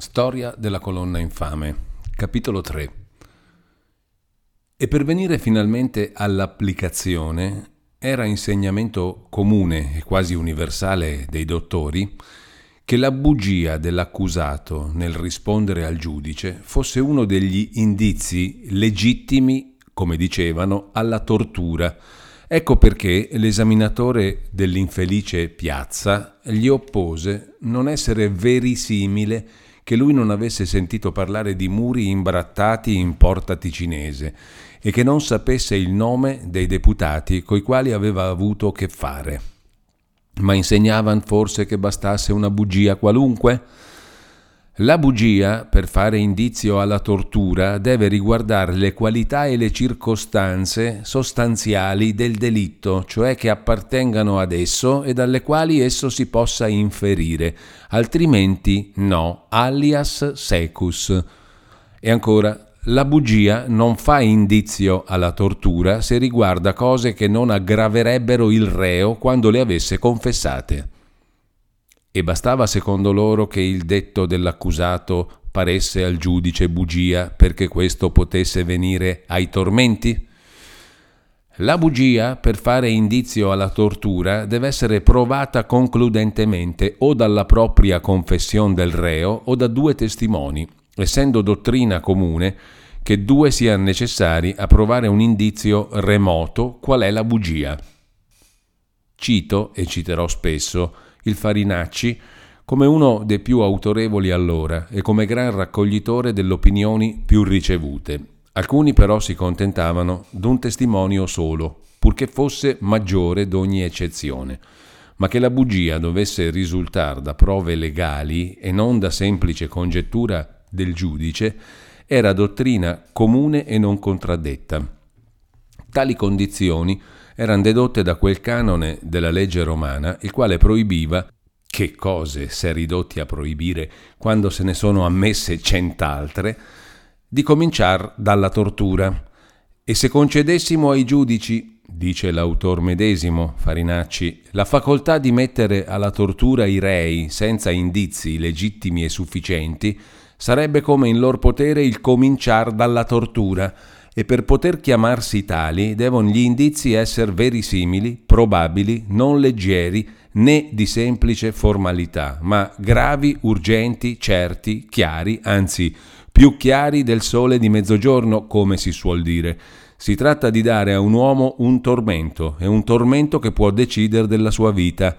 Storia della colonna infame, capitolo 3. E per venire finalmente all'applicazione, era insegnamento comune e quasi universale dei dottori che la bugia dell'accusato nel rispondere al giudice fosse uno degli indizi legittimi, come dicevano, alla tortura. Ecco perché l'esaminatore dell'infelice piazza gli oppose non essere verisimile che lui non avesse sentito parlare di muri imbrattati in porta ticinese e che non sapesse il nome dei deputati coi quali aveva avuto che fare. Ma insegnavan forse che bastasse una bugia qualunque? La bugia, per fare indizio alla tortura, deve riguardare le qualità e le circostanze sostanziali del delitto, cioè che appartengano ad esso e dalle quali esso si possa inferire, altrimenti no, alias secus. E ancora, la bugia non fa indizio alla tortura se riguarda cose che non aggraverebbero il reo quando le avesse confessate. E bastava secondo loro che il detto dell'accusato paresse al giudice bugia perché questo potesse venire ai tormenti? La bugia, per fare indizio alla tortura, deve essere provata concludentemente o dalla propria confessione del reo o da due testimoni, essendo dottrina comune che due siano necessari a provare un indizio remoto qual è la bugia. Cito, e citerò spesso, il Farinacci come uno dei più autorevoli allora e come gran raccoglitore delle opinioni più ricevute. Alcuni però si contentavano d'un testimonio solo, purché fosse maggiore d'ogni eccezione. Ma che la bugia dovesse risultare da prove legali e non da semplice congettura del giudice, era dottrina comune e non contraddetta. Tali condizioni erano dedotte da quel canone della legge romana, il quale proibiva che cose si è ridotti a proibire quando se ne sono ammesse cent'altre, di cominciare dalla tortura. E se concedessimo ai giudici, dice l'autor medesimo Farinacci, la facoltà di mettere alla tortura i rei senza indizi legittimi e sufficienti, sarebbe come in lor potere il cominciar dalla tortura, e per poter chiamarsi tali devono gli indizi essere verisimili, probabili, non leggeri, né di semplice formalità, ma gravi, urgenti, certi, chiari, anzi più chiari del sole di mezzogiorno, come si suol dire. Si tratta di dare a un uomo un tormento, e un tormento che può decidere della sua vita.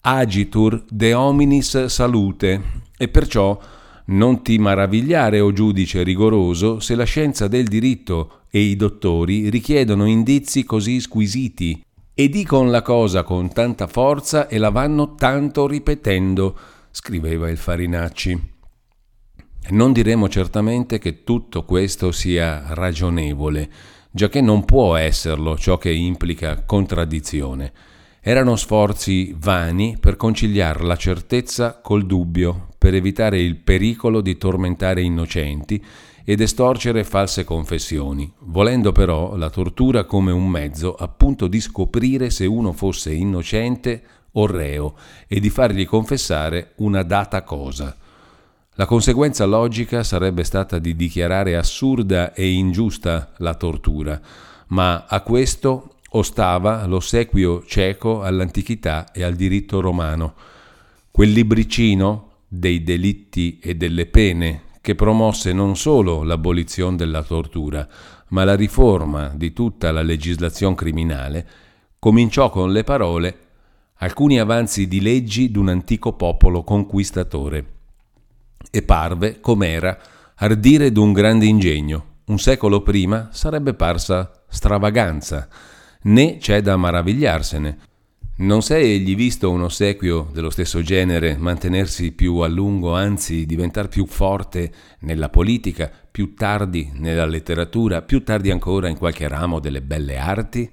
Agitur de hominis salute, e perciò non ti maravigliare, o giudice rigoroso, se la scienza del diritto e i dottori richiedono indizi così squisiti e dicono la cosa con tanta forza e la vanno tanto ripetendo, scriveva il Farinacci. Non diremo certamente che tutto questo sia ragionevole, giacché non può esserlo ciò che implica contraddizione. Erano sforzi vani per conciliare la certezza col dubbio, per evitare il pericolo di tormentare innocenti ed estorcere false confessioni, volendo però la tortura come un mezzo appunto di scoprire se uno fosse innocente o reo e di fargli confessare una data cosa. La conseguenza logica sarebbe stata di dichiarare assurda e ingiusta la tortura, ma a questo ostava l'ossequio cieco all'antichità e al diritto romano. Quel libricino dei delitti e delle pene che promosse non solo l'abolizione della tortura, ma la riforma di tutta la legislazione criminale, cominciò con le parole alcuni avanzi di leggi d'un antico popolo conquistatore e parve, com'era, ardire d'un grande ingegno. Un secolo prima sarebbe parsa stravaganza, né c'è da maravigliarsene. Non sei egli visto un ossequio dello stesso genere mantenersi più a lungo, anzi diventare più forte nella politica, più tardi nella letteratura, più tardi ancora in qualche ramo delle belle arti?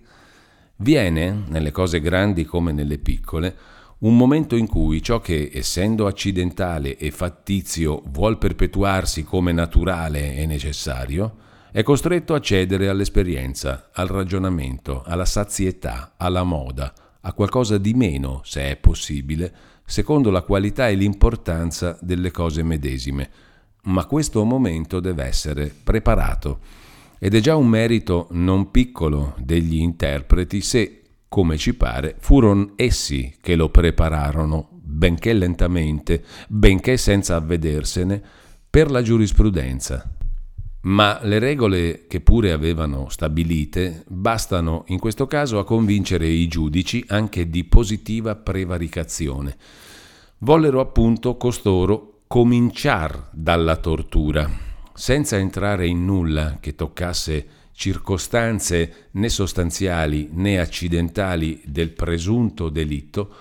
Viene, nelle cose grandi come nelle piccole, un momento in cui ciò che, essendo accidentale e fattizio, vuol perpetuarsi come naturale e necessario, è costretto a cedere all'esperienza, al ragionamento, alla sazietà, alla moda, a qualcosa di meno, se è possibile, secondo la qualità e l'importanza delle cose medesime. Ma questo momento deve essere preparato. Ed è già un merito non piccolo degli interpreti se, come ci pare, furono essi che lo prepararono, benché lentamente, benché senza avvedersene, per la giurisprudenza. Ma le regole che pure avevano stabilite bastano in questo caso a convincere i giudici anche di positiva prevaricazione. Vollero appunto costoro cominciar dalla tortura, senza entrare in nulla che toccasse circostanze né sostanziali né accidentali del presunto delitto,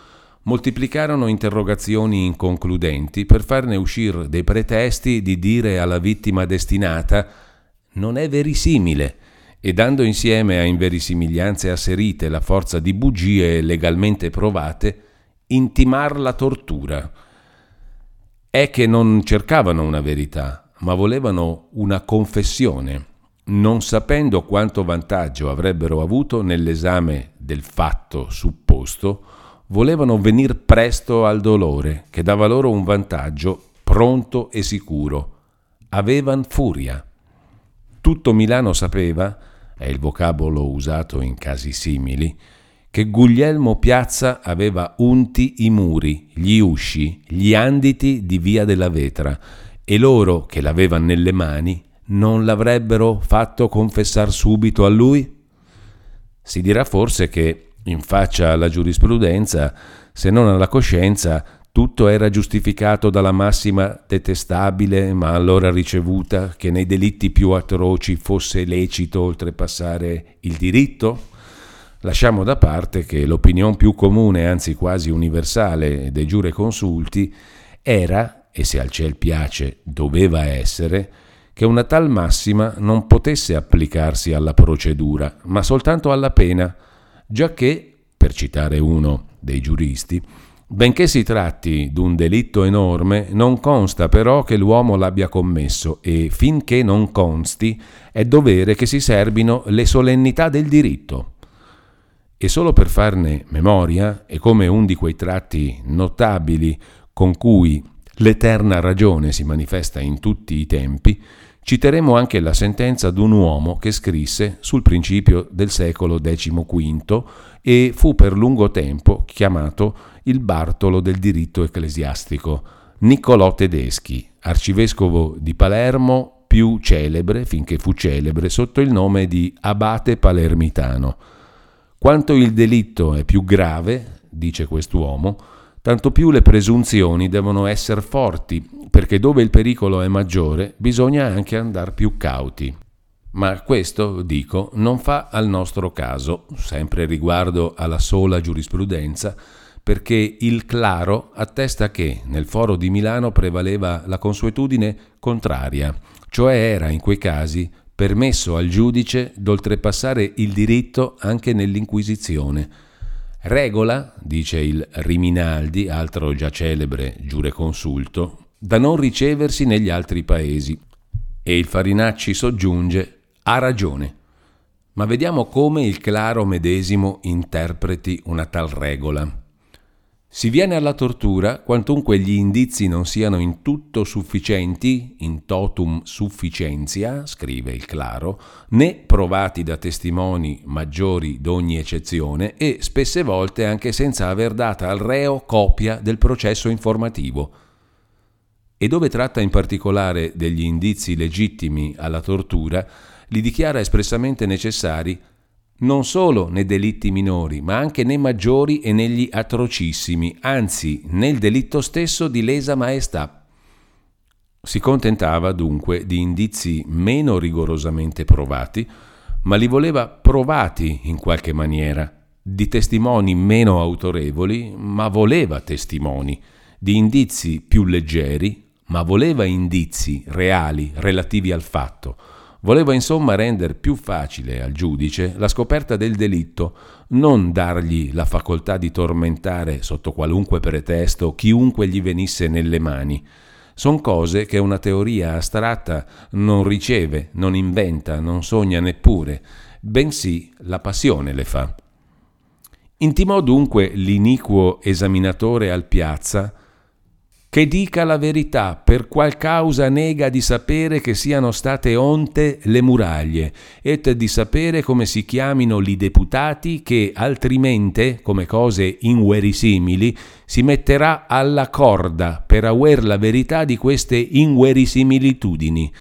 moltiplicarono interrogazioni inconcludenti per farne uscire dei pretesti di dire alla vittima destinata non è verisimile e dando insieme a inverosimiglianze asserite la forza di bugie legalmente provate, intimar la tortura. È che non cercavano una verità, ma volevano una confessione, non sapendo quanto vantaggio avrebbero avuto nell'esame del fatto supposto, volevano venir presto al dolore, che dava loro un vantaggio pronto e sicuro. Avevan furia. Tutto Milano sapeva, è il vocabolo usato in casi simili, che Guglielmo Piazza aveva unti i muri, gli usci, gli anditi di via della Vetra, e loro che l'avevano nelle mani non l'avrebbero fatto confessar subito a lui? Si dirà forse che in faccia alla giurisprudenza, se non alla coscienza, tutto era giustificato dalla massima detestabile, ma allora ricevuta, che nei delitti più atroci fosse lecito oltrepassare il diritto? Lasciamo da parte che l'opinione più comune, anzi quasi universale, dei giureconsulti era, e se al ciel piace doveva essere, che una tal massima non potesse applicarsi alla procedura, ma soltanto alla pena, giacché, per citare uno dei giuristi, benché si tratti d'un delitto enorme, non consta però che l'uomo l'abbia commesso e finché non consti è dovere che si serbino le solennità del diritto. E solo per farne memoria, e come un di quei tratti notabili con cui l'eterna ragione si manifesta in tutti i tempi, Citeremo anche la sentenza d'un uomo che scrisse sul principio del secolo XV e fu per lungo tempo chiamato il Bartolo del diritto ecclesiastico, Niccolò Tedeschi, arcivescovo di Palermo più celebre, finché fu celebre, sotto il nome di Abate Palermitano. Quanto il delitto è più grave, dice quest'uomo, tanto più le presunzioni devono essere forti, perché dove il pericolo è maggiore bisogna anche andare più cauti. Ma questo, dico, non fa al nostro caso, sempre riguardo alla sola giurisprudenza, perché il claro attesta che nel foro di Milano prevaleva la consuetudine contraria, cioè era in quei casi permesso al giudice d'oltrepassare il diritto anche nell'inquisizione, Regola, dice il Riminaldi, altro già celebre giureconsulto, da non riceversi negli altri paesi. E il Farinacci soggiunge, ha ragione. Ma vediamo come il claro medesimo interpreti una tal regola. Si viene alla tortura quantunque gli indizi non siano in tutto sufficienti, in totum sufficientia, scrive il Claro, né provati da testimoni maggiori d'ogni eccezione e spesse volte anche senza aver data al reo copia del processo informativo. E dove tratta in particolare degli indizi legittimi alla tortura, li dichiara espressamente necessari non solo nei delitti minori, ma anche nei maggiori e negli atrocissimi, anzi nel delitto stesso di lesa maestà. Si contentava dunque di indizi meno rigorosamente provati, ma li voleva provati in qualche maniera, di testimoni meno autorevoli, ma voleva testimoni, di indizi più leggeri, ma voleva indizi reali relativi al fatto, Voleva insomma rendere più facile al giudice la scoperta del delitto, non dargli la facoltà di tormentare sotto qualunque pretesto chiunque gli venisse nelle mani. Sono cose che una teoria astratta non riceve, non inventa, non sogna neppure, bensì la passione le fa. Intimò dunque l'iniquo esaminatore al piazza che dica la verità, per qual causa nega di sapere che siano state onte le muraglie, et di sapere come si chiamino li deputati che altrimente, come cose inguerisimili, si metterà alla corda per aver la verità di queste inguerisimilitudini.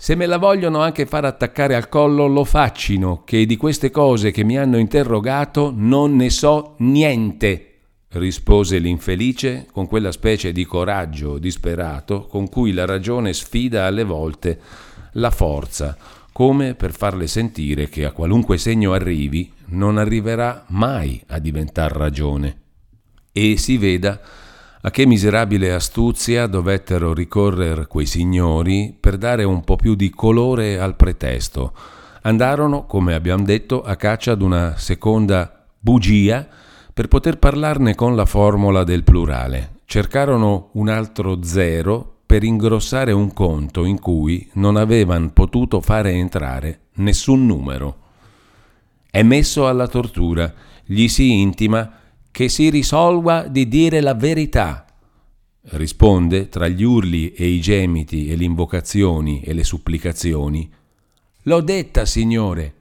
Se me la vogliono anche far attaccare al collo, lo faccino, che di queste cose che mi hanno interrogato non ne so niente rispose l'infelice con quella specie di coraggio disperato con cui la ragione sfida alle volte la forza, come per farle sentire che a qualunque segno arrivi non arriverà mai a diventar ragione. E si veda a che miserabile astuzia dovettero ricorrere quei signori per dare un po' più di colore al pretesto. Andarono, come abbiamo detto, a caccia d'una seconda bugia per poter parlarne con la formula del plurale. Cercarono un altro zero per ingrossare un conto in cui non avevano potuto fare entrare nessun numero. È messo alla tortura, gli si intima che si risolva di dire la verità. Risponde tra gli urli e i gemiti e le invocazioni e le supplicazioni. L'ho detta, signore.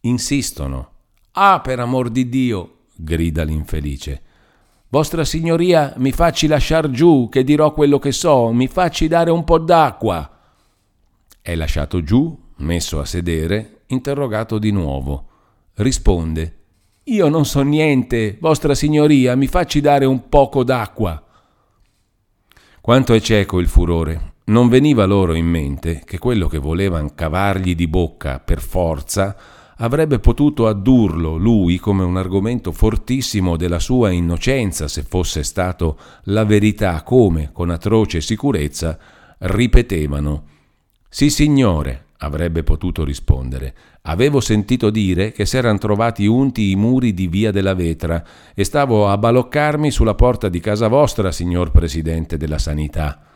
Insistono. Ah, per amor di Dio, grida l'infelice. Vostra signoria, mi facci lasciar giù, che dirò quello che so, mi facci dare un po' d'acqua. È lasciato giù, messo a sedere, interrogato di nuovo. Risponde: Io non so niente, vostra signoria, mi facci dare un poco d'acqua. Quanto è cieco il furore. Non veniva loro in mente che quello che volevan cavargli di bocca per forza avrebbe potuto addurlo lui come un argomento fortissimo della sua innocenza se fosse stato la verità come, con atroce sicurezza, ripetevano. Sì, signore, avrebbe potuto rispondere. Avevo sentito dire che s'eran trovati unti i muri di via della Vetra e stavo a baloccarmi sulla porta di casa vostra, signor Presidente della Sanità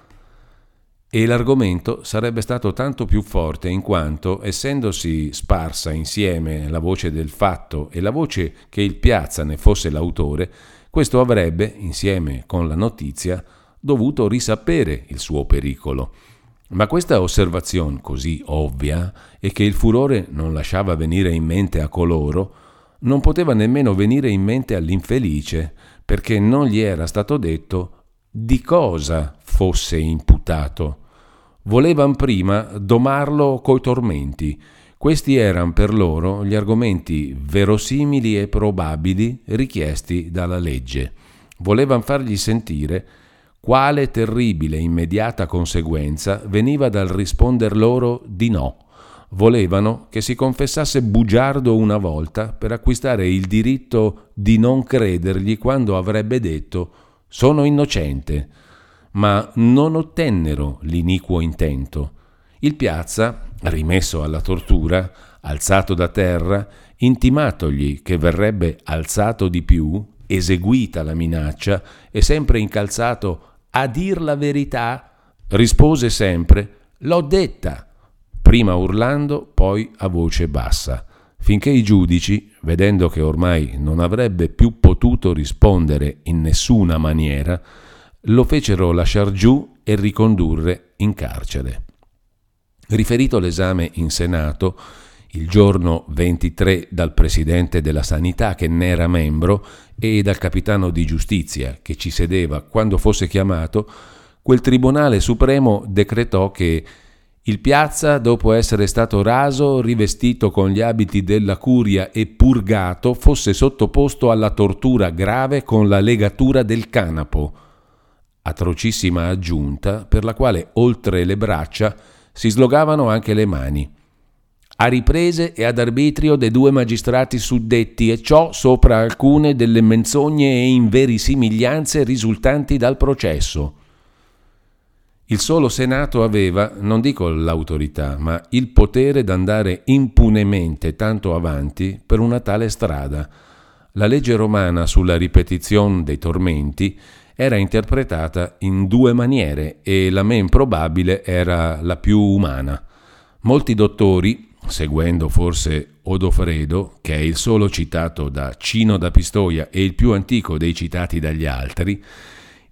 e l'argomento sarebbe stato tanto più forte in quanto, essendosi sparsa insieme la voce del fatto e la voce che il Piazza ne fosse l'autore, questo avrebbe, insieme con la notizia, dovuto risapere il suo pericolo. Ma questa osservazione così ovvia e che il furore non lasciava venire in mente a coloro, non poteva nemmeno venire in mente all'infelice, perché non gli era stato detto di cosa fosse imputato. Volevan prima domarlo coi tormenti. Questi erano per loro gli argomenti verosimili e probabili richiesti dalla legge. Volevan fargli sentire quale terribile immediata conseguenza veniva dal risponder loro di no. Volevano che si confessasse bugiardo una volta per acquistare il diritto di non credergli quando avrebbe detto sono innocente, ma non ottennero l'iniquo intento. Il piazza, rimesso alla tortura, alzato da terra, intimatogli che verrebbe alzato di più, eseguita la minaccia e sempre incalzato a dir la verità, rispose sempre L'ho detta, prima urlando, poi a voce bassa, finché i giudici, vedendo che ormai non avrebbe più potuto rispondere in nessuna maniera, lo fecero lasciar giù e ricondurre in carcere. Riferito l'esame in Senato, il giorno 23 dal Presidente della Sanità che ne era membro e dal Capitano di Giustizia che ci sedeva quando fosse chiamato, quel Tribunale Supremo decretò che il Piazza, dopo essere stato raso, rivestito con gli abiti della curia e purgato, fosse sottoposto alla tortura grave con la legatura del canapo, atrocissima aggiunta per la quale oltre le braccia si slogavano anche le mani. A riprese e ad arbitrio dei due magistrati suddetti e ciò sopra alcune delle menzogne e inverisimiglianze risultanti dal processo il solo Senato aveva, non dico l'autorità, ma il potere d'andare impunemente tanto avanti per una tale strada. La legge romana sulla ripetizione dei tormenti era interpretata in due maniere e la men probabile era la più umana. Molti dottori, seguendo forse Odofredo, che è il solo citato da Cino da Pistoia e il più antico dei citati dagli altri,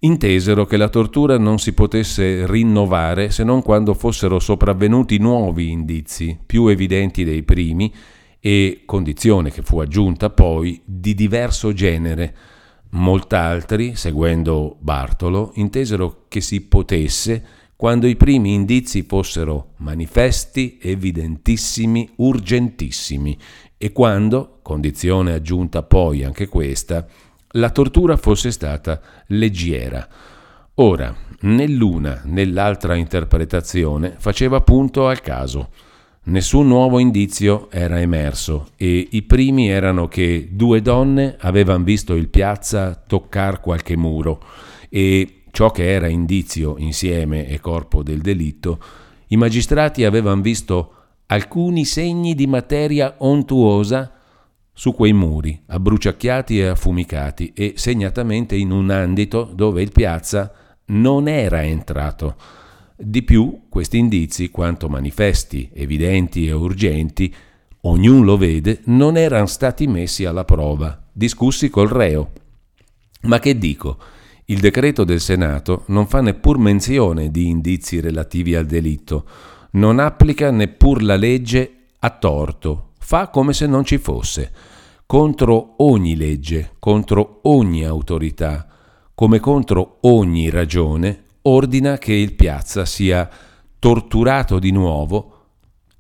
intesero che la tortura non si potesse rinnovare se non quando fossero sopravvenuti nuovi indizi, più evidenti dei primi, e condizione che fu aggiunta poi di diverso genere. Molt'altri, seguendo Bartolo, intesero che si potesse quando i primi indizi fossero manifesti, evidentissimi, urgentissimi e quando, condizione aggiunta poi anche questa, la tortura fosse stata leggiera. Ora, né l'una né l'altra interpretazione faceva punto al caso. Nessun nuovo indizio era emerso e i primi erano che due donne avevano visto il piazza toccar qualche muro e ciò che era indizio insieme e corpo del delitto, i magistrati avevano visto alcuni segni di materia ontuosa su quei muri, abbruciacchiati e affumicati, e segnatamente in un andito dove il piazza non era entrato. Di più, questi indizi, quanto manifesti, evidenti e urgenti, ognuno lo vede, non erano stati messi alla prova, discussi col reo. Ma che dico? Il decreto del Senato non fa neppur menzione di indizi relativi al delitto, non applica neppur la legge a torto, fa come se non ci fosse, contro ogni legge, contro ogni autorità, come contro ogni ragione, ordina che il piazza sia torturato di nuovo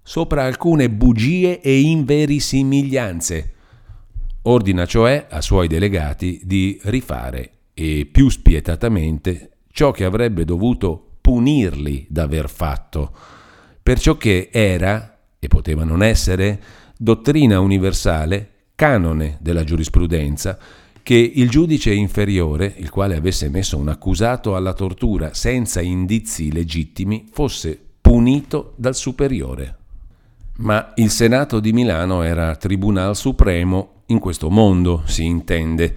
sopra alcune bugie e inverosimiglianze. Ordina cioè a suoi delegati di rifare e più spietatamente ciò che avrebbe dovuto punirli d'aver fatto, perciò che era, e poteva non essere, dottrina universale, canone della giurisprudenza, che il giudice inferiore, il quale avesse messo un accusato alla tortura senza indizi legittimi, fosse punito dal superiore. Ma il Senato di Milano era Tribunal Supremo in questo mondo, si intende,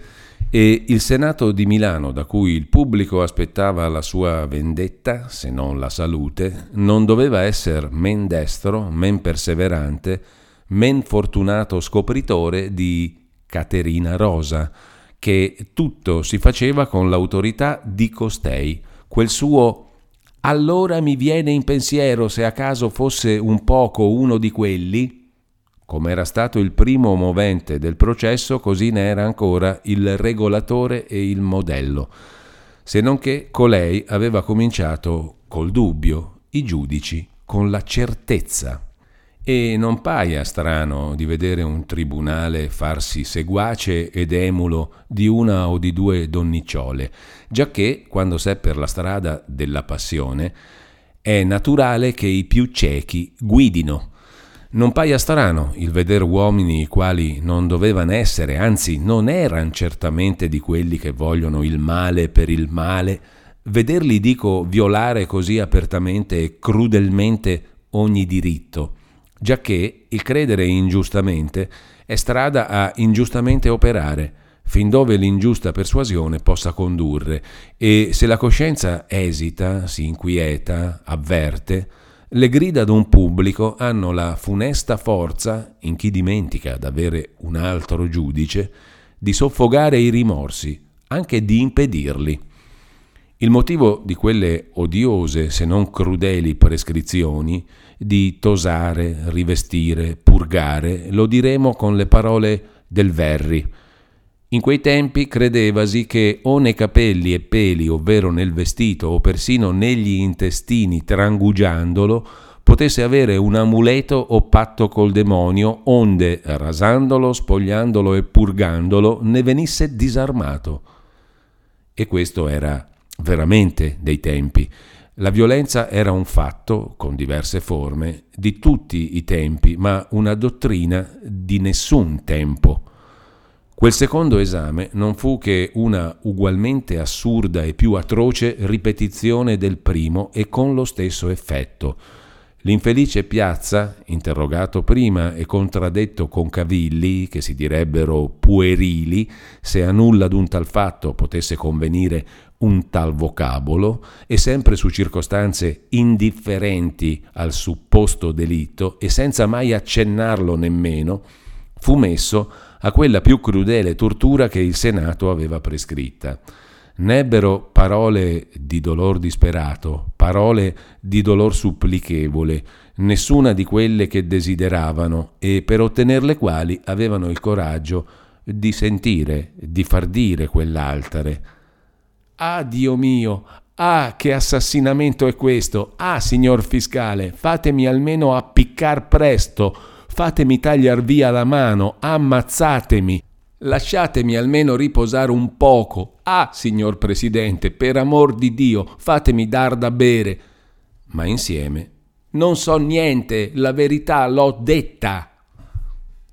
e il Senato di Milano, da cui il pubblico aspettava la sua vendetta, se non la salute, non doveva essere men destro, men perseverante, men fortunato scopritore di Caterina Rosa, che tutto si faceva con l'autorità di costei, quel suo allora mi viene in pensiero se a caso fosse un poco uno di quelli, come era stato il primo movente del processo, così ne era ancora il regolatore e il modello, se non che colei aveva cominciato col dubbio, i giudici con la certezza. E non paia strano di vedere un tribunale farsi seguace ed emulo di una o di due donnicciole, giacché, quando s'è per la strada della passione, è naturale che i più ciechi guidino. Non paia strano il vedere uomini i quali non dovevano essere, anzi non erano certamente di quelli che vogliono il male per il male, vederli, dico, violare così apertamente e crudelmente ogni diritto giacché il credere ingiustamente è strada a ingiustamente operare, fin dove l'ingiusta persuasione possa condurre, e se la coscienza esita, si inquieta, avverte, le grida d'un pubblico hanno la funesta forza, in chi dimentica d'avere un altro giudice, di soffogare i rimorsi, anche di impedirli. Il motivo di quelle odiose, se non crudeli prescrizioni di tosare, rivestire, purgare, lo diremo con le parole del Verri. In quei tempi credevasi che o nei capelli e peli, ovvero nel vestito, o persino negli intestini, trangugiandolo, potesse avere un amuleto o patto col demonio, onde, rasandolo, spogliandolo e purgandolo, ne venisse disarmato. E questo era veramente dei tempi. La violenza era un fatto, con diverse forme, di tutti i tempi, ma una dottrina di nessun tempo. Quel secondo esame non fu che una ugualmente assurda e più atroce ripetizione del primo e con lo stesso effetto. L'infelice Piazza, interrogato prima e contraddetto con cavilli, che si direbbero puerili, se a nulla d'un tal fatto potesse convenire un tal vocabolo, e sempre su circostanze indifferenti al supposto delitto e senza mai accennarlo nemmeno, fu messo a quella più crudele tortura che il Senato aveva prescritta. N'ebbero parole di dolor disperato, parole di dolor supplichevole, nessuna di quelle che desideravano e per ottener le quali avevano il coraggio di sentire, di far dire quell'altare. Ah, Dio mio, ah, che assassinamento è questo! Ah, signor fiscale, fatemi almeno appiccar presto, fatemi tagliar via la mano, ammazzatemi, Lasciatemi almeno riposare un poco. Ah, signor Presidente, per amor di Dio, fatemi dar da bere. Ma insieme. Non so niente, la verità l'ho detta.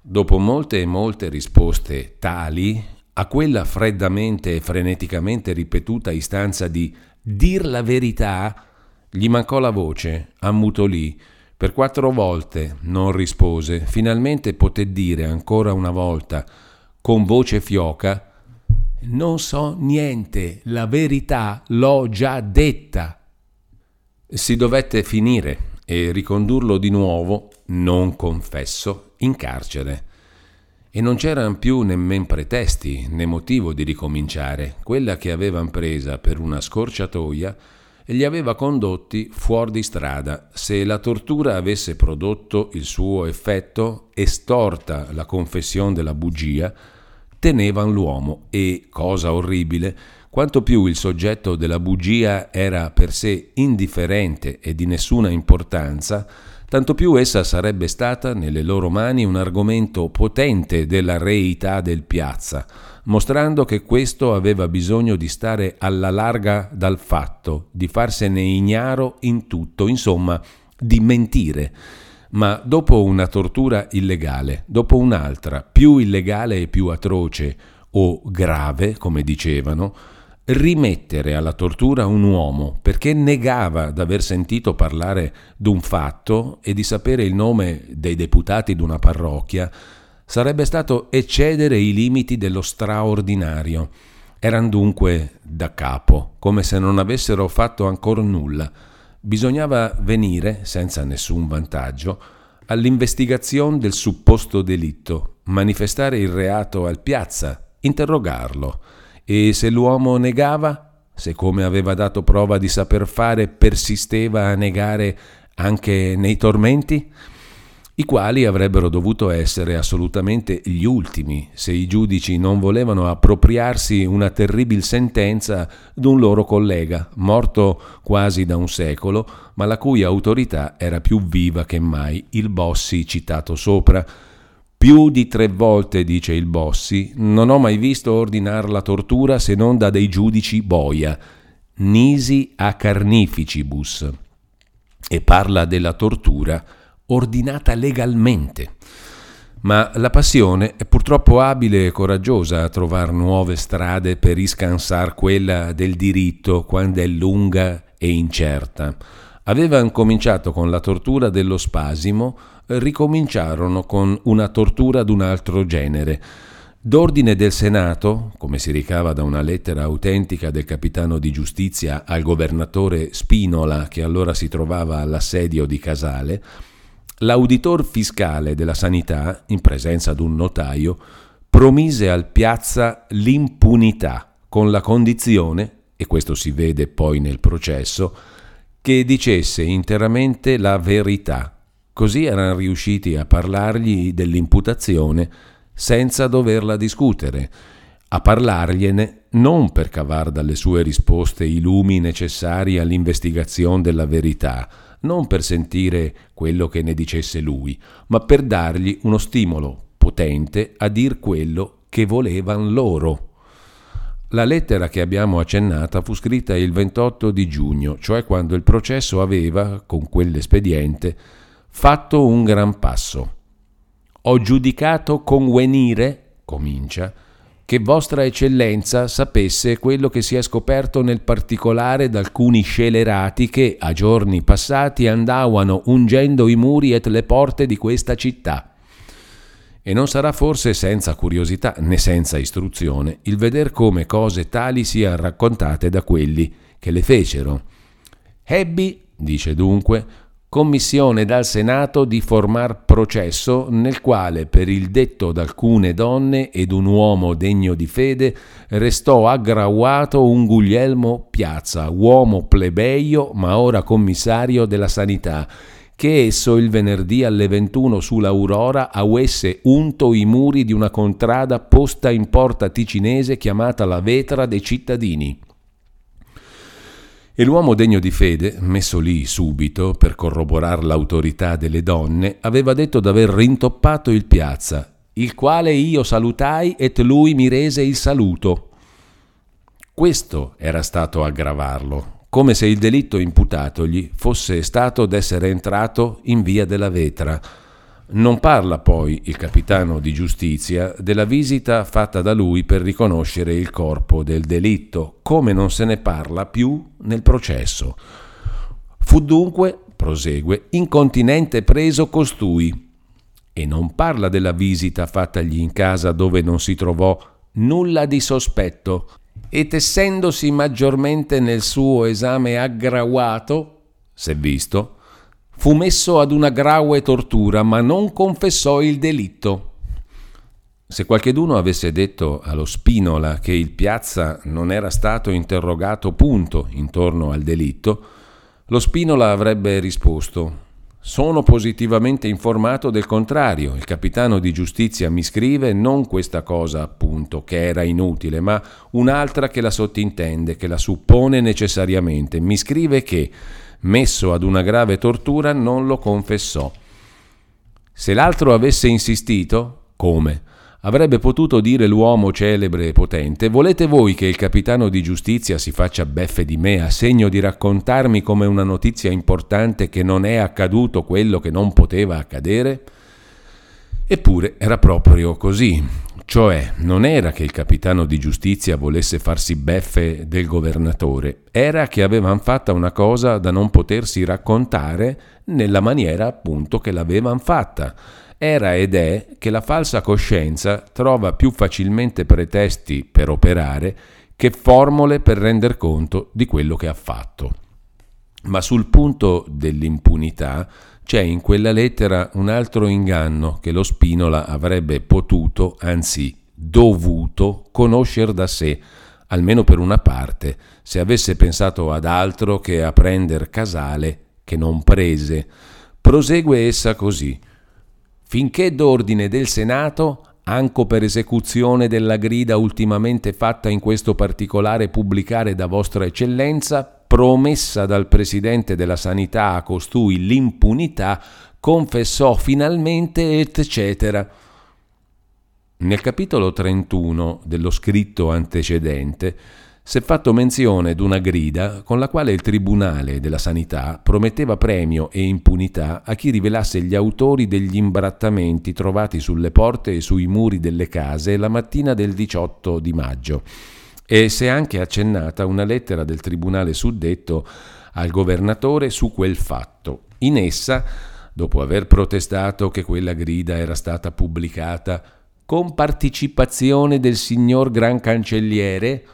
Dopo molte e molte risposte tali, a quella freddamente e freneticamente ripetuta istanza di dir la verità, gli mancò la voce, ammutolì. Per quattro volte non rispose, finalmente poté dire ancora una volta con voce fioca, non so niente, la verità l'ho già detta. Si dovette finire e ricondurlo di nuovo, non confesso, in carcere. E non c'eran più nemmen pretesti né motivo di ricominciare. Quella che avevan presa per una scorciatoia li aveva condotti fuori di strada. Se la tortura avesse prodotto il suo effetto, estorta la confessione della bugia, tenevan l'uomo e, cosa orribile, quanto più il soggetto della bugia era per sé indifferente e di nessuna importanza, tanto più essa sarebbe stata nelle loro mani un argomento potente della reità del piazza, mostrando che questo aveva bisogno di stare alla larga dal fatto, di farsene ignaro in tutto, insomma, di mentire. Ma dopo una tortura illegale, dopo un'altra, più illegale e più atroce o grave, come dicevano, rimettere alla tortura un uomo perché negava d'aver sentito parlare d'un fatto e di sapere il nome dei deputati d'una parrocchia, sarebbe stato eccedere i limiti dello straordinario. Eran dunque da capo, come se non avessero fatto ancora nulla bisognava venire, senza nessun vantaggio, all'investigazione del supposto delitto, manifestare il reato al piazza, interrogarlo e se l'uomo negava, se come aveva dato prova di saper fare persisteva a negare anche nei tormenti, i quali avrebbero dovuto essere assolutamente gli ultimi se i giudici non volevano appropriarsi una terribile sentenza d'un loro collega, morto quasi da un secolo, ma la cui autorità era più viva che mai, il Bossi citato sopra. Più di tre volte, dice il Bossi, non ho mai visto ordinare la tortura se non da dei giudici boia, nisi a carnificibus, e parla della tortura ordinata legalmente. Ma la passione è purtroppo abile e coraggiosa a trovare nuove strade per riscansar quella del diritto quando è lunga e incerta. Avevano cominciato con la tortura dello spasimo, ricominciarono con una tortura d'un altro genere. D'ordine del Senato, come si ricava da una lettera autentica del capitano di giustizia al governatore Spinola, che allora si trovava all'assedio di Casale, l'auditor fiscale della sanità, in presenza d'un notaio, promise al piazza l'impunità con la condizione, e questo si vede poi nel processo, che dicesse interamente la verità. Così erano riusciti a parlargli dell'imputazione senza doverla discutere, a parlargliene non per cavar dalle sue risposte i lumi necessari all'investigazione della verità, non per sentire quello che ne dicesse lui, ma per dargli uno stimolo potente a dir quello che volevan loro. La lettera che abbiamo accennata fu scritta il 28 di giugno, cioè quando il processo aveva, con quell'espediente, fatto un gran passo. Ho giudicato convenire, comincia, che Vostra Eccellenza sapesse quello che si è scoperto nel particolare da alcuni scelerati che, a giorni passati, andavano ungendo i muri et le porte di questa città. E non sarà forse senza curiosità né senza istruzione il veder come cose tali siano raccontate da quelli che le fecero. Ebbi, dice dunque, commissione dal Senato di formar processo nel quale per il detto d'alcune donne ed un uomo degno di fede restò aggravato un Guglielmo Piazza, uomo plebeio ma ora commissario della sanità, che esso il venerdì alle 21 sull'Aurora avesse unto i muri di una contrada posta in porta ticinese chiamata la Vetra dei cittadini e l'uomo degno di fede, messo lì subito per corroborare l'autorità delle donne, aveva detto d'aver rintoppato il piazza, il quale io salutai et lui mi rese il saluto. Questo era stato aggravarlo, come se il delitto imputatogli fosse stato d'essere entrato in via della vetra, non parla poi il capitano di giustizia della visita fatta da lui per riconoscere il corpo del delitto, come non se ne parla più nel processo. Fu dunque, prosegue, incontinente preso costui. E non parla della visita fattagli in casa dove non si trovò nulla di sospetto e tessendosi maggiormente nel suo esame aggravato, s'è visto, Fu messo ad una grave tortura, ma non confessò il delitto. Se qualcheduno avesse detto allo Spinola che il Piazza non era stato interrogato punto intorno al delitto, lo Spinola avrebbe risposto sono positivamente informato del contrario. Il capitano di giustizia mi scrive non questa cosa, appunto, che era inutile, ma un'altra che la sottintende, che la suppone necessariamente. Mi scrive che messo ad una grave tortura, non lo confessò. Se l'altro avesse insistito, come? Avrebbe potuto dire l'uomo celebre e potente, volete voi che il capitano di giustizia si faccia beffe di me a segno di raccontarmi come una notizia importante che non è accaduto quello che non poteva accadere? Eppure era proprio così. Cioè, non era che il capitano di giustizia volesse farsi beffe del governatore, era che avevano fatta una cosa da non potersi raccontare nella maniera appunto che l'avevano fatta. Era ed è che la falsa coscienza trova più facilmente pretesti per operare che formule per render conto di quello che ha fatto. Ma sul punto dell'impunità c'è in quella lettera un altro inganno che lo Spinola avrebbe potuto, anzi dovuto, conoscere da sé, almeno per una parte, se avesse pensato ad altro che a prender Casale, che non prese. Prosegue essa così. Finché d'ordine del Senato, anco per esecuzione della grida ultimamente fatta in questo particolare pubblicare da Vostra Eccellenza, promessa dal Presidente della Sanità a costui l'impunità, confessò finalmente, eccetera. Nel capitolo 31 dello scritto antecedente si è fatto menzione d'una grida con la quale il Tribunale della Sanità prometteva premio e impunità a chi rivelasse gli autori degli imbrattamenti trovati sulle porte e sui muri delle case la mattina del 18 di maggio e si è anche accennata una lettera del tribunale suddetto al governatore su quel fatto. In essa, dopo aver protestato che quella grida era stata pubblicata con partecipazione del signor Gran Cancelliere,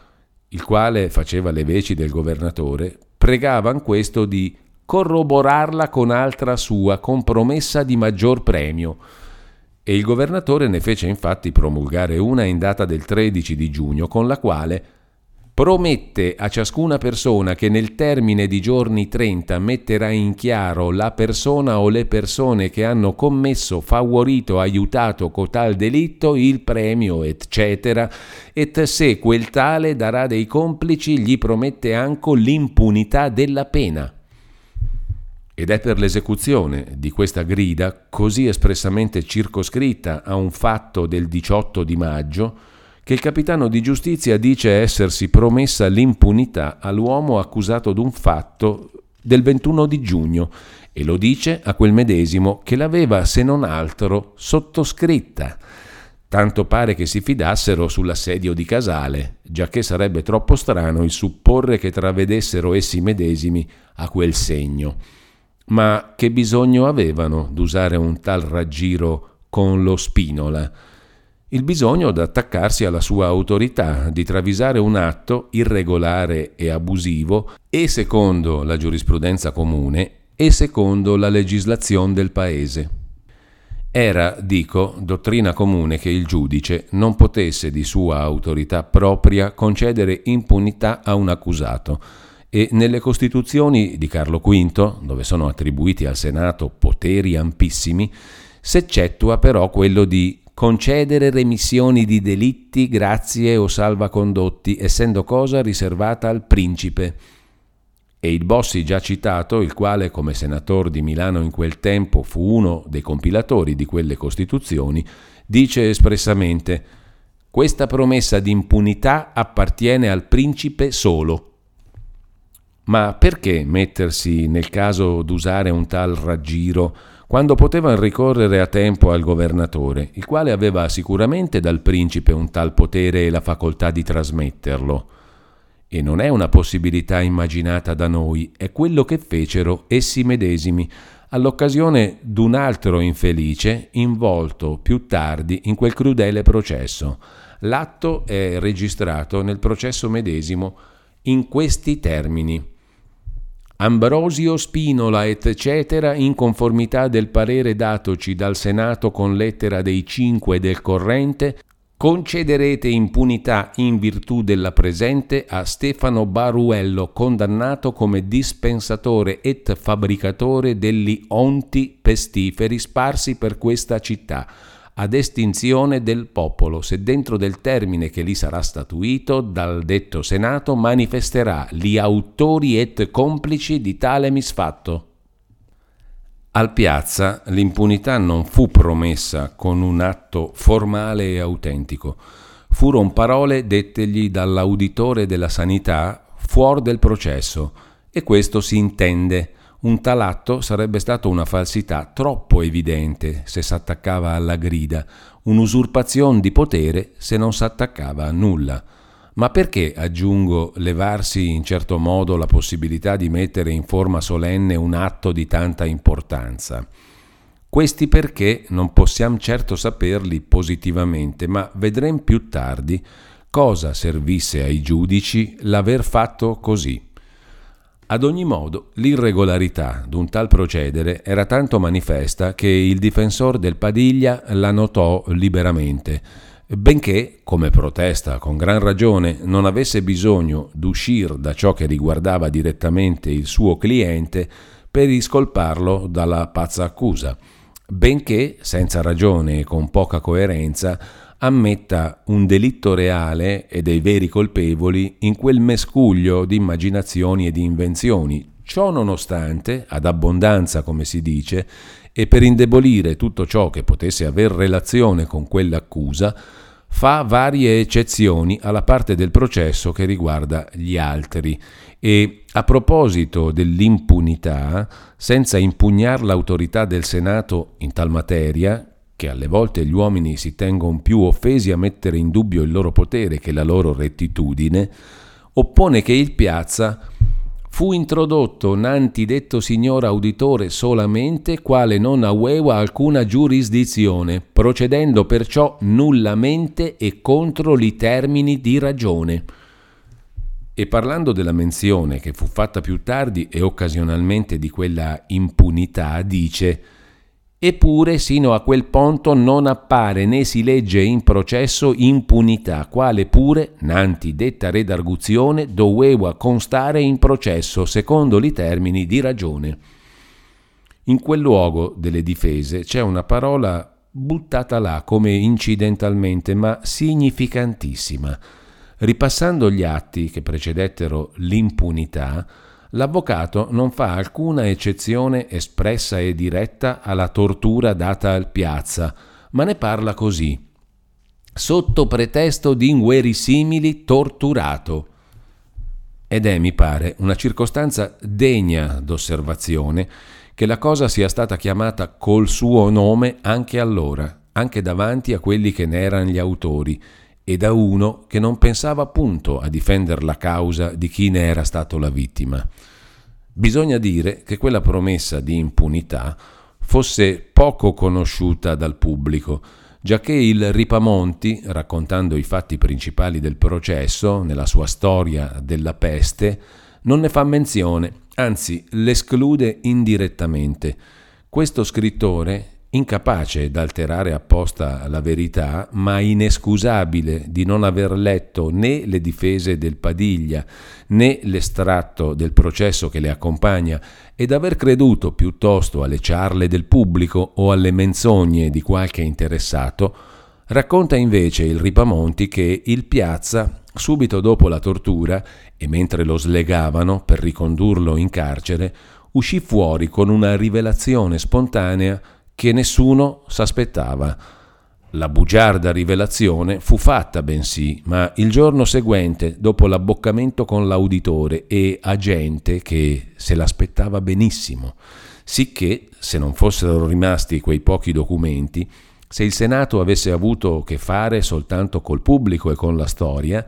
il quale faceva le veci del governatore, pregavan questo di corroborarla con altra sua, con promessa di maggior premio. E il governatore ne fece infatti promulgare una in data del 13 di giugno con la quale promette a ciascuna persona che nel termine di giorni 30 metterà in chiaro la persona o le persone che hanno commesso, favorito, aiutato cotal delitto, il premio, eccetera, et se quel tale darà dei complici, gli promette anche l'impunità della pena. Ed è per l'esecuzione di questa grida, così espressamente circoscritta a un fatto del 18 di maggio, che il capitano di giustizia dice essersi promessa l'impunità all'uomo accusato d'un fatto del 21 di giugno e lo dice a quel medesimo che l'aveva, se non altro, sottoscritta. tanto pare che si fidassero sull'assedio di Casale, giacché sarebbe troppo strano il supporre che travedessero essi medesimi a quel segno. Ma che bisogno avevano d'usare un tal raggiro con lo Spinola? Il bisogno d'attaccarsi alla sua autorità, di travisare un atto irregolare e abusivo e secondo la giurisprudenza comune e secondo la legislazione del paese. Era, dico, dottrina comune che il giudice non potesse di sua autorità propria concedere impunità a un accusato e nelle Costituzioni di Carlo V, dove sono attribuiti al Senato poteri ampissimi, s'eccettua però quello di concedere remissioni di delitti, grazie o salvacondotti, essendo cosa riservata al principe e il Bossi già citato, il quale come senatore di Milano in quel tempo fu uno dei compilatori di quelle Costituzioni, dice espressamente questa promessa di impunità appartiene al principe solo. Ma perché mettersi nel caso d'usare un tal raggiro quando potevano ricorrere a tempo al governatore, il quale aveva sicuramente dal principe un tal potere e la facoltà di trasmetterlo? e non è una possibilità immaginata da noi, è quello che fecero essi medesimi all'occasione d'un altro infelice involto più tardi in quel crudele processo. L'atto è registrato nel processo medesimo in questi termini. Ambrosio Spinola eccetera, in conformità del parere datoci dal Senato con lettera dei cinque del corrente, concederete impunità in virtù della presente a Stefano Baruello, condannato come dispensatore et fabbricatore degli onti pestiferi sparsi per questa città, ad estinzione del popolo, se dentro del termine che gli sarà statuito dal detto Senato manifesterà gli autori et complici di tale misfatto. Al Piazza l'impunità non fu promessa con un atto formale e autentico, furono parole dettegli dall'auditore della sanità fuori del processo e questo si intende. Un tal atto sarebbe stato una falsità troppo evidente se s'attaccava alla grida, un'usurpazione di potere se non s'attaccava a nulla. Ma perché, aggiungo, levarsi in certo modo la possibilità di mettere in forma solenne un atto di tanta importanza? Questi perché non possiamo certo saperli positivamente, ma vedremo più tardi cosa servisse ai giudici l'aver fatto così. Ad ogni modo, l'irregolarità d'un tal procedere era tanto manifesta che il difensor del Padiglia la notò liberamente benché, come protesta con gran ragione, non avesse bisogno d'uscire da ciò che riguardava direttamente il suo cliente per riscolparlo dalla pazza accusa, benché, senza ragione e con poca coerenza, ammetta un delitto reale e dei veri colpevoli in quel mescuglio di immaginazioni e di invenzioni. Ciò nonostante, ad abbondanza come si dice, e per indebolire tutto ciò che potesse aver relazione con quell'accusa, fa varie eccezioni alla parte del processo che riguarda gli altri e a proposito dell'impunità, senza impugnar l'autorità del Senato in tal materia, che alle volte gli uomini si tengono più offesi a mettere in dubbio il loro potere che la loro rettitudine, oppone che il Piazza fu introdotto nanti detto signor auditore solamente quale non aveva alcuna giurisdizione, procedendo perciò nullamente e contro i termini di ragione. E parlando della menzione che fu fatta più tardi e occasionalmente di quella impunità, dice Eppure sino a quel punto non appare né si legge in processo impunità, quale pure, nanti detta redarguzione, doveva constare in processo secondo i termini di ragione. In quel luogo delle difese c'è una parola buttata là come incidentalmente, ma significantissima. Ripassando gli atti che precedettero l'impunità, l'avvocato non fa alcuna eccezione espressa e diretta alla tortura data al piazza, ma ne parla così. Sotto pretesto di inguerisimili torturato. Ed è, mi pare, una circostanza degna d'osservazione che la cosa sia stata chiamata col suo nome anche allora, anche davanti a quelli che ne erano gli autori, e da uno che non pensava appunto a difendere la causa di chi ne era stato la vittima. Bisogna dire che quella promessa di impunità fosse poco conosciuta dal pubblico, giacché il Ripamonti, raccontando i fatti principali del processo nella sua storia della peste, non ne fa menzione, anzi l'esclude indirettamente. Questo scrittore incapace d'alterare apposta la verità, ma inescusabile di non aver letto né le difese del Padiglia né l'estratto del processo che le accompagna ed aver creduto piuttosto alle ciarle del pubblico o alle menzogne di qualche interessato, racconta invece il Ripamonti che il Piazza, subito dopo la tortura e mentre lo slegavano per ricondurlo in carcere, uscì fuori con una rivelazione spontanea che nessuno s'aspettava. La bugiarda rivelazione fu fatta bensì, ma il giorno seguente, dopo l'abboccamento con l'auditore e a gente che se l'aspettava benissimo, sicché, se non fossero rimasti quei pochi documenti, se il Senato avesse avuto che fare soltanto col pubblico e con la storia,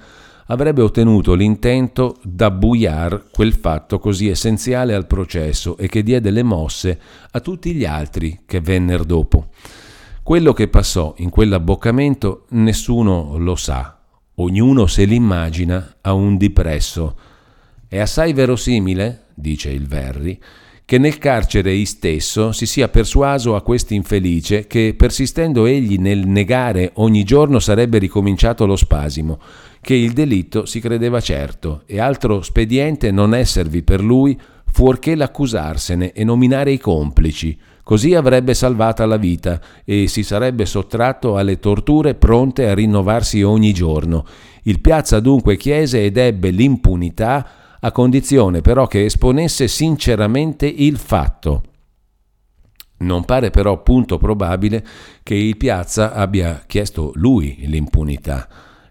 avrebbe ottenuto l'intento d'abbuiar quel fatto così essenziale al processo e che diede le mosse a tutti gli altri che vennero dopo. Quello che passò in quell'abboccamento nessuno lo sa, ognuno se l'immagina a un dipresso. È assai verosimile, dice il Verri, che nel carcere stesso si sia persuaso a quest'infelice che, persistendo egli nel negare ogni giorno, sarebbe ricominciato lo spasimo, che il delitto si credeva certo e altro spediente non esservi per lui fuorché l'accusarsene e nominare i complici. Così avrebbe salvata la vita e si sarebbe sottratto alle torture pronte a rinnovarsi ogni giorno. Il piazza dunque chiese ed ebbe l'impunità a condizione però che esponesse sinceramente il fatto. Non pare però punto probabile che il Piazza abbia chiesto lui l'impunità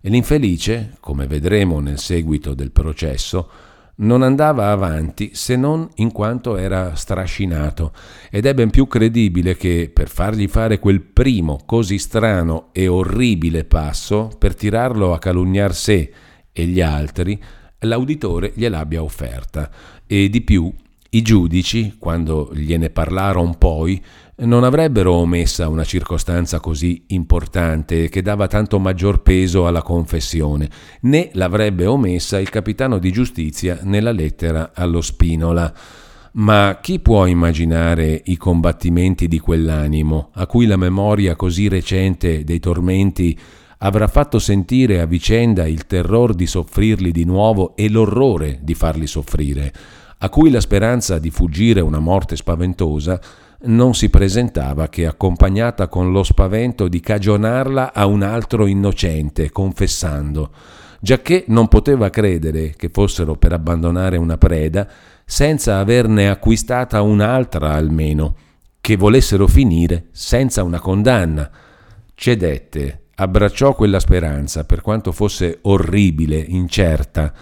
e l'infelice, come vedremo nel seguito del processo, non andava avanti se non in quanto era strascinato. Ed è ben più credibile che per fargli fare quel primo così strano e orribile passo per tirarlo a calunniar sé e gli altri l'auditore gliel'abbia offerta. E di più i giudici, quando gliene parlarono poi, non avrebbero omessa una circostanza così importante che dava tanto maggior peso alla confessione, né l'avrebbe omessa il capitano di giustizia nella lettera allo Spinola. Ma chi può immaginare i combattimenti di quell'animo, a cui la memoria così recente dei tormenti avrà fatto sentire a vicenda il terror di soffrirli di nuovo e l'orrore di farli soffrire, a cui la speranza di fuggire una morte spaventosa non si presentava che accompagnata con lo spavento di cagionarla a un altro innocente, confessando, giacché non poteva credere che fossero per abbandonare una preda senza averne acquistata un'altra almeno, che volessero finire senza una condanna. Cedette abbracciò quella speranza, per quanto fosse orribile, incerta,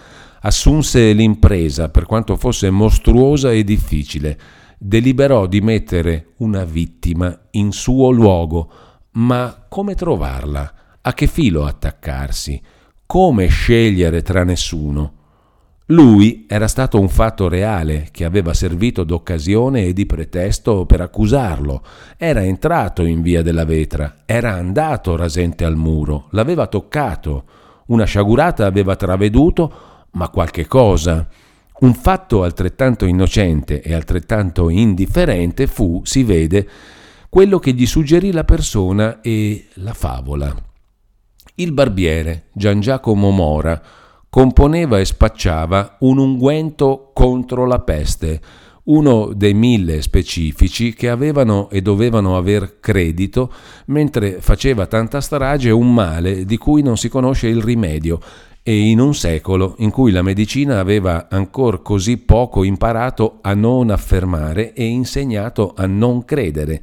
assunse l'impresa, per quanto fosse mostruosa e difficile, deliberò di mettere una vittima in suo luogo, ma come trovarla? A che filo attaccarsi? Come scegliere tra nessuno? Lui era stato un fatto reale che aveva servito d'occasione e di pretesto per accusarlo. Era entrato in via della vetra, era andato rasente al muro, l'aveva toccato. Una sciagurata aveva traveduto, ma qualche cosa. Un fatto altrettanto innocente e altrettanto indifferente fu, si vede, quello che gli suggerì la persona e la favola. Il barbiere Gian Giacomo Mora componeva e spacciava un unguento contro la peste, uno dei mille specifici che avevano e dovevano aver credito, mentre faceva tanta strage un male di cui non si conosce il rimedio, e in un secolo in cui la medicina aveva ancora così poco imparato a non affermare e insegnato a non credere.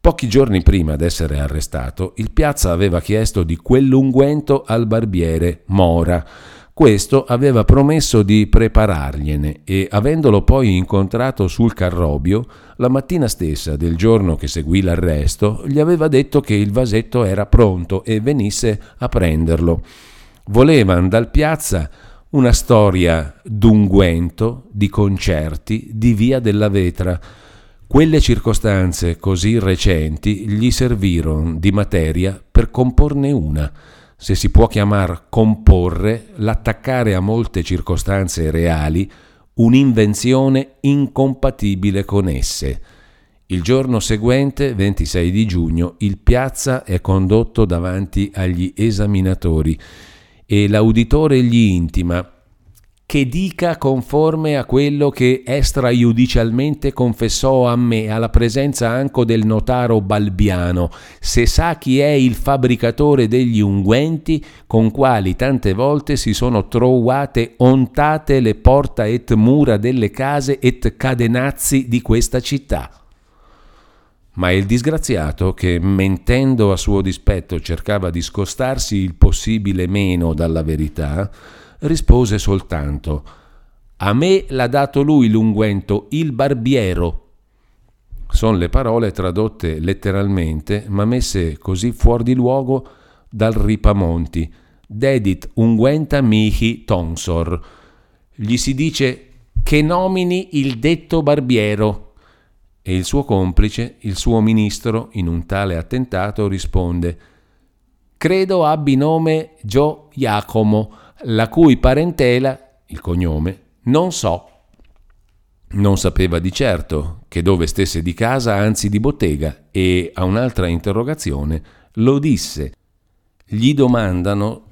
Pochi giorni prima d'essere arrestato, il Piazza aveva chiesto di quell'unguento al barbiere Mora, questo aveva promesso di preparargliene e, avendolo poi incontrato sul carrobio, la mattina stessa del giorno che seguì l'arresto, gli aveva detto che il vasetto era pronto e venisse a prenderlo. Volevano dal piazza una storia d'unguento, di concerti, di via della vetra. Quelle circostanze così recenti gli servirono di materia per comporne una se si può chiamar comporre, l'attaccare a molte circostanze reali un'invenzione incompatibile con esse. Il giorno seguente, 26 di giugno, il piazza è condotto davanti agli esaminatori e l'auditore gli intima che dica conforme a quello che extrajudicialmente confessò a me alla presenza anche del notaro Balbiano, se sa chi è il fabbricatore degli unguenti con quali tante volte si sono trovate ontate le porta et mura delle case et cadenazzi di questa città. Ma il disgraziato, che mentendo a suo dispetto cercava di scostarsi il possibile meno dalla verità, rispose soltanto A me l'ha dato lui l'unguento, il barbiero. Sono le parole tradotte letteralmente, ma messe così fuori di luogo dal Ripamonti. Dedit unguenta mihi tonsor. Gli si dice che nomini il detto barbiero. E il suo complice, il suo ministro, in un tale attentato risponde Credo abbi nome Gio Iacomo, la cui parentela, il cognome, non so. Non sapeva di certo che dove stesse di casa, anzi di bottega, e a un'altra interrogazione lo disse. Gli domandano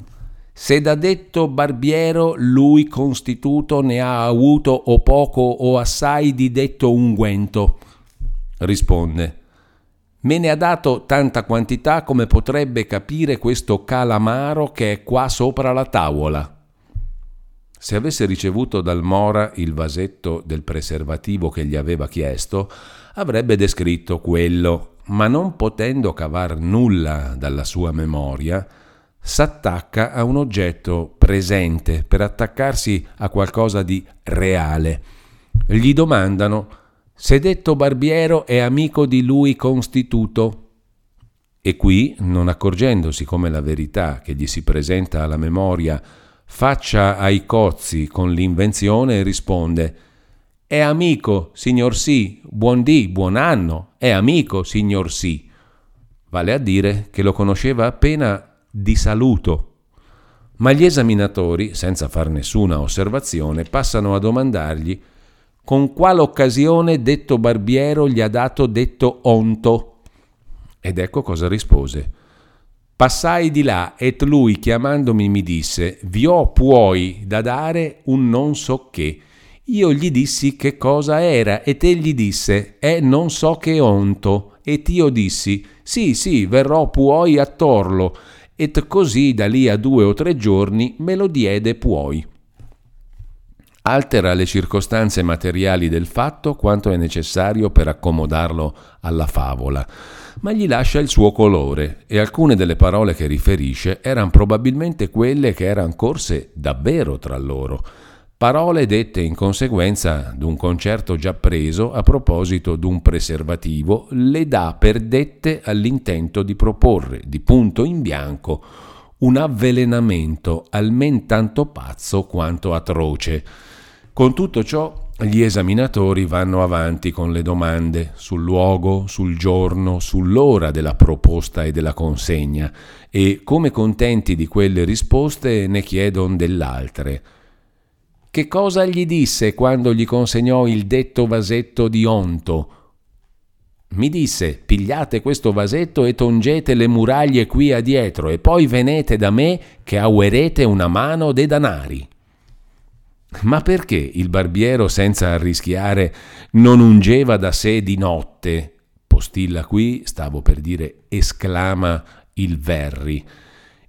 se da detto barbiero lui constituto ne ha avuto o poco o assai di detto unguento. Risponde Me ne ha dato tanta quantità come potrebbe capire questo calamaro che è qua sopra la tavola. Se avesse ricevuto dal Mora il vasetto del preservativo che gli aveva chiesto, avrebbe descritto quello, ma non potendo cavar nulla dalla sua memoria, s'attacca a un oggetto presente per attaccarsi a qualcosa di reale. Gli domandano se detto barbiero è amico di lui constituto. E qui, non accorgendosi come la verità che gli si presenta alla memoria faccia ai cozzi con l'invenzione, risponde È amico, signor sì, buon dì, buon anno, è amico, signor sì. Vale a dire che lo conosceva appena di saluto. Ma gli esaminatori, senza far nessuna osservazione, passano a domandargli con quale occasione detto barbiero gli ha dato detto onto. Ed ecco cosa rispose. Passai di là et lui chiamandomi mi disse, vi ho puoi da dare un non so che. Io gli dissi che cosa era et egli disse, è non so che onto. Et io dissi, sì sì, verrò puoi a torlo. Et così da lì a due o tre giorni me lo diede puoi altera le circostanze materiali del fatto quanto è necessario per accomodarlo alla favola, ma gli lascia il suo colore e alcune delle parole che riferisce erano probabilmente quelle che erano corse davvero tra loro, parole dette in conseguenza d'un concerto già preso a proposito d'un preservativo, le dà per dette all'intento di proporre, di punto in bianco, un avvelenamento almen tanto pazzo quanto atroce con tutto ciò gli esaminatori vanno avanti con le domande sul luogo, sul giorno, sull'ora della proposta e della consegna e, come contenti di quelle risposte, ne chiedono dell'altre. Che cosa gli disse quando gli consegnò il detto vasetto di onto? Mi disse, pigliate questo vasetto e tongete le muraglie qui adietro e poi venete da me che auerete una mano de danari. Ma perché il barbiero, senza arrischiare, non ungeva da sé di notte? Postilla qui, stavo per dire, esclama il Verri.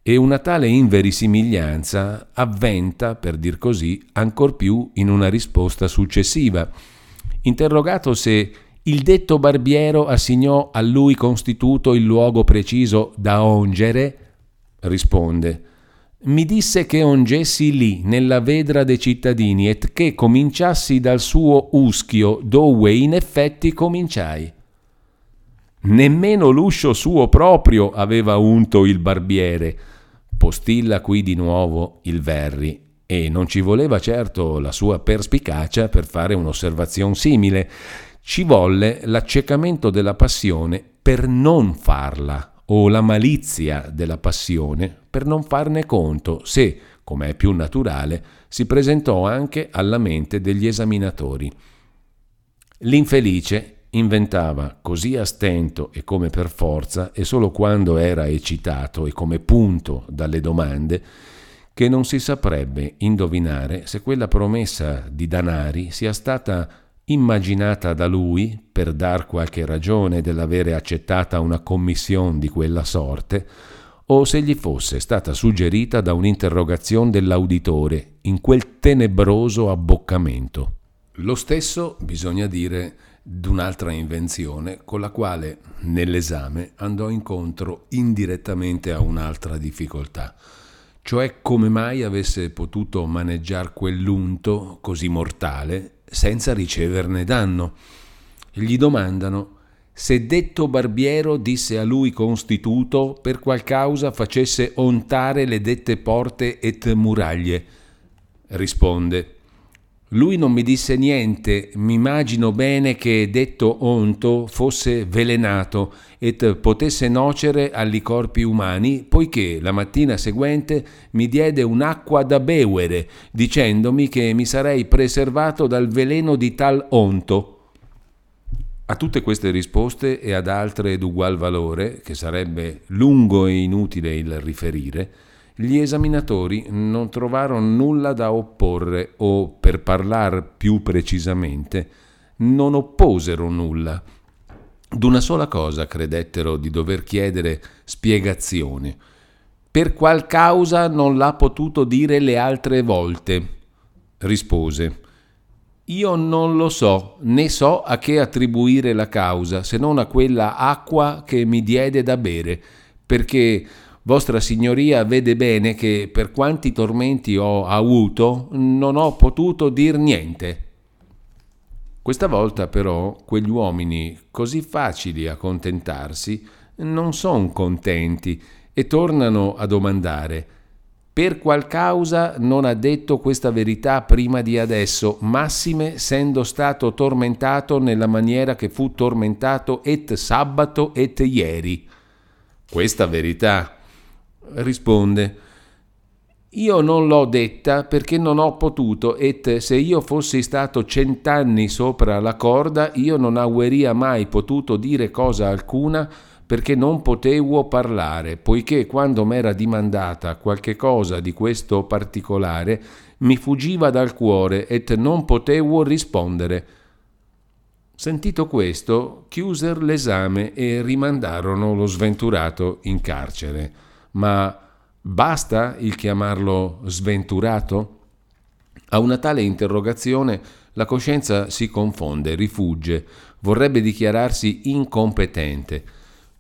E una tale inverosimiglianza avventa, per dir così, ancor più in una risposta successiva. Interrogato se il detto barbiero assignò a lui constituto il luogo preciso da ongere, risponde mi disse che ongessi lì, nella vedra dei cittadini, et che cominciassi dal suo uschio, dove in effetti cominciai. Nemmeno l'uscio suo proprio aveva unto il barbiere. Postilla qui di nuovo il Verri, e non ci voleva certo la sua perspicacia per fare un'osservazione simile, ci volle l'accecamento della passione per non farla o la malizia della passione per non farne conto se, come è più naturale, si presentò anche alla mente degli esaminatori. L'infelice inventava così a stento e come per forza e solo quando era eccitato e come punto dalle domande che non si saprebbe indovinare se quella promessa di danari sia stata immaginata da lui per dar qualche ragione dell'avere accettata una commissione di quella sorte, o se gli fosse stata suggerita da un'interrogazione dell'auditore in quel tenebroso abboccamento. Lo stesso, bisogna dire, d'un'altra invenzione con la quale nell'esame andò incontro indirettamente a un'altra difficoltà, cioè come mai avesse potuto maneggiar quell'unto così mortale senza riceverne danno. Gli domandano se detto barbiero disse a lui constituto per qual causa facesse ontare le dette porte et muraglie. Risponde lui non mi disse niente, mi immagino bene che detto onto fosse velenato et potesse nocere agli corpi umani, poiché la mattina seguente mi diede un'acqua da bevere, dicendomi che mi sarei preservato dal veleno di tal onto. A tutte queste risposte e ad altre d'ugual valore, che sarebbe lungo e inutile il riferire, gli esaminatori non trovarono nulla da opporre o, per parlar più precisamente, non opposero nulla. D'una sola cosa credettero di dover chiedere spiegazione. Per qual causa non l'ha potuto dire le altre volte? Rispose. Io non lo so, né so a che attribuire la causa, se non a quella acqua che mi diede da bere, perché Vostra Signoria vede bene che per quanti tormenti ho avuto non ho potuto dir niente. Questa volta però quegli uomini così facili a contentarsi non son contenti e tornano a domandare per qual causa non ha detto questa verità prima di adesso, massime essendo stato tormentato nella maniera che fu tormentato et sabato et ieri. Questa verità risponde io non l'ho detta perché non ho potuto, et se io fossi stato cent'anni sopra la corda, io non aueria mai potuto dire cosa alcuna perché non potevo parlare, poiché quando m'era dimandata qualche cosa di questo particolare, mi fuggiva dal cuore et non potevo rispondere. Sentito questo, chiuser l'esame e rimandarono lo sventurato in carcere ma basta il chiamarlo sventurato? A una tale interrogazione la coscienza si confonde, rifugge, vorrebbe dichiararsi incompetente.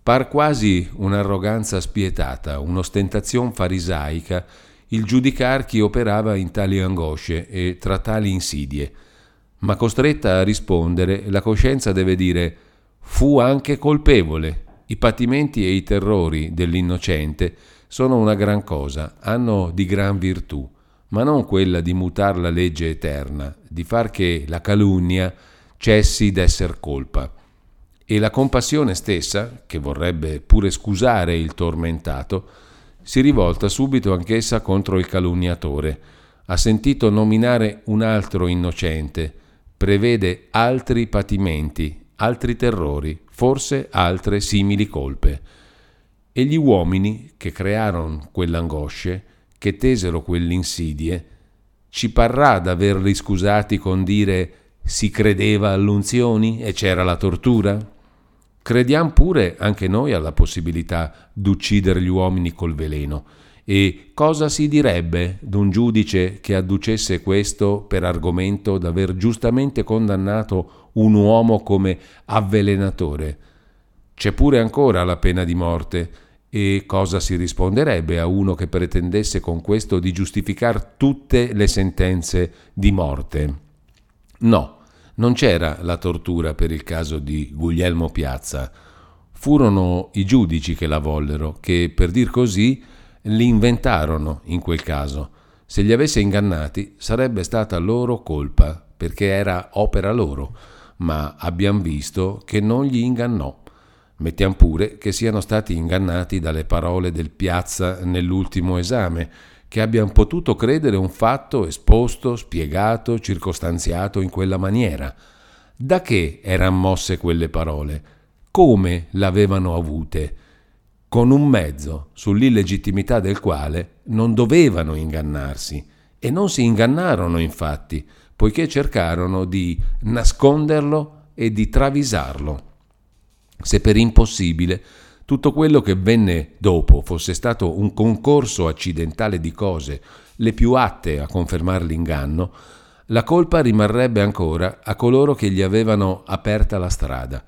Par quasi un'arroganza spietata, un'ostentazione farisaica, il giudicar chi operava in tali angosce e tra tali insidie. Ma costretta a rispondere, la coscienza deve dire fu anche colpevole i patimenti e i terrori dell'innocente sono una gran cosa, hanno di gran virtù, ma non quella di mutar la legge eterna, di far che la calunnia cessi d'esser colpa. E la compassione stessa, che vorrebbe pure scusare il tormentato, si rivolta subito anch'essa contro il calunniatore. Ha sentito nominare un altro innocente, prevede altri patimenti, altri terrori, forse altre simili colpe. E gli uomini che crearono quell'angosce, che tesero quell'insidie, ci parrà d'averli scusati con dire si credeva all'unzioni e c'era la tortura? Crediamo pure anche noi alla possibilità d'uccidere gli uomini col veleno. E cosa si direbbe d'un giudice che adducesse questo per argomento d'aver giustamente condannato un uomo come avvelenatore. C'è pure ancora la pena di morte E cosa si risponderebbe a uno che pretendesse con questo di giustificare tutte le sentenze di morte? No, non c'era la tortura per il caso di Guglielmo Piazza. Furono i giudici che la vollero, che per dir così li inventarono in quel caso. Se li avesse ingannati sarebbe stata loro colpa, perché era opera loro, ma abbiamo visto che non gli ingannò. Mettiamo pure che siano stati ingannati dalle parole del Piazza nell'ultimo esame, che abbiano potuto credere un fatto esposto, spiegato, circostanziato in quella maniera. Da che erano mosse quelle parole? Come l'avevano avute? Con un mezzo sull'illegittimità del quale non dovevano ingannarsi. E non si ingannarono, infatti, poiché cercarono di nasconderlo e di travisarlo se per impossibile tutto quello che venne dopo fosse stato un concorso accidentale di cose, le più atte a confermare l'inganno, la colpa rimarrebbe ancora a coloro che gli avevano aperta la strada.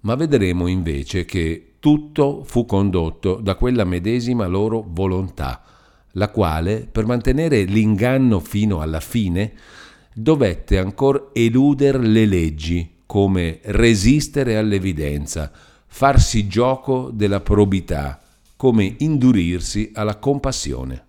Ma vedremo invece che tutto fu condotto da quella medesima loro volontà, la quale, per mantenere l'inganno fino alla fine, dovette ancora eludere le leggi come resistere all'evidenza, farsi gioco della probità, come indurirsi alla compassione.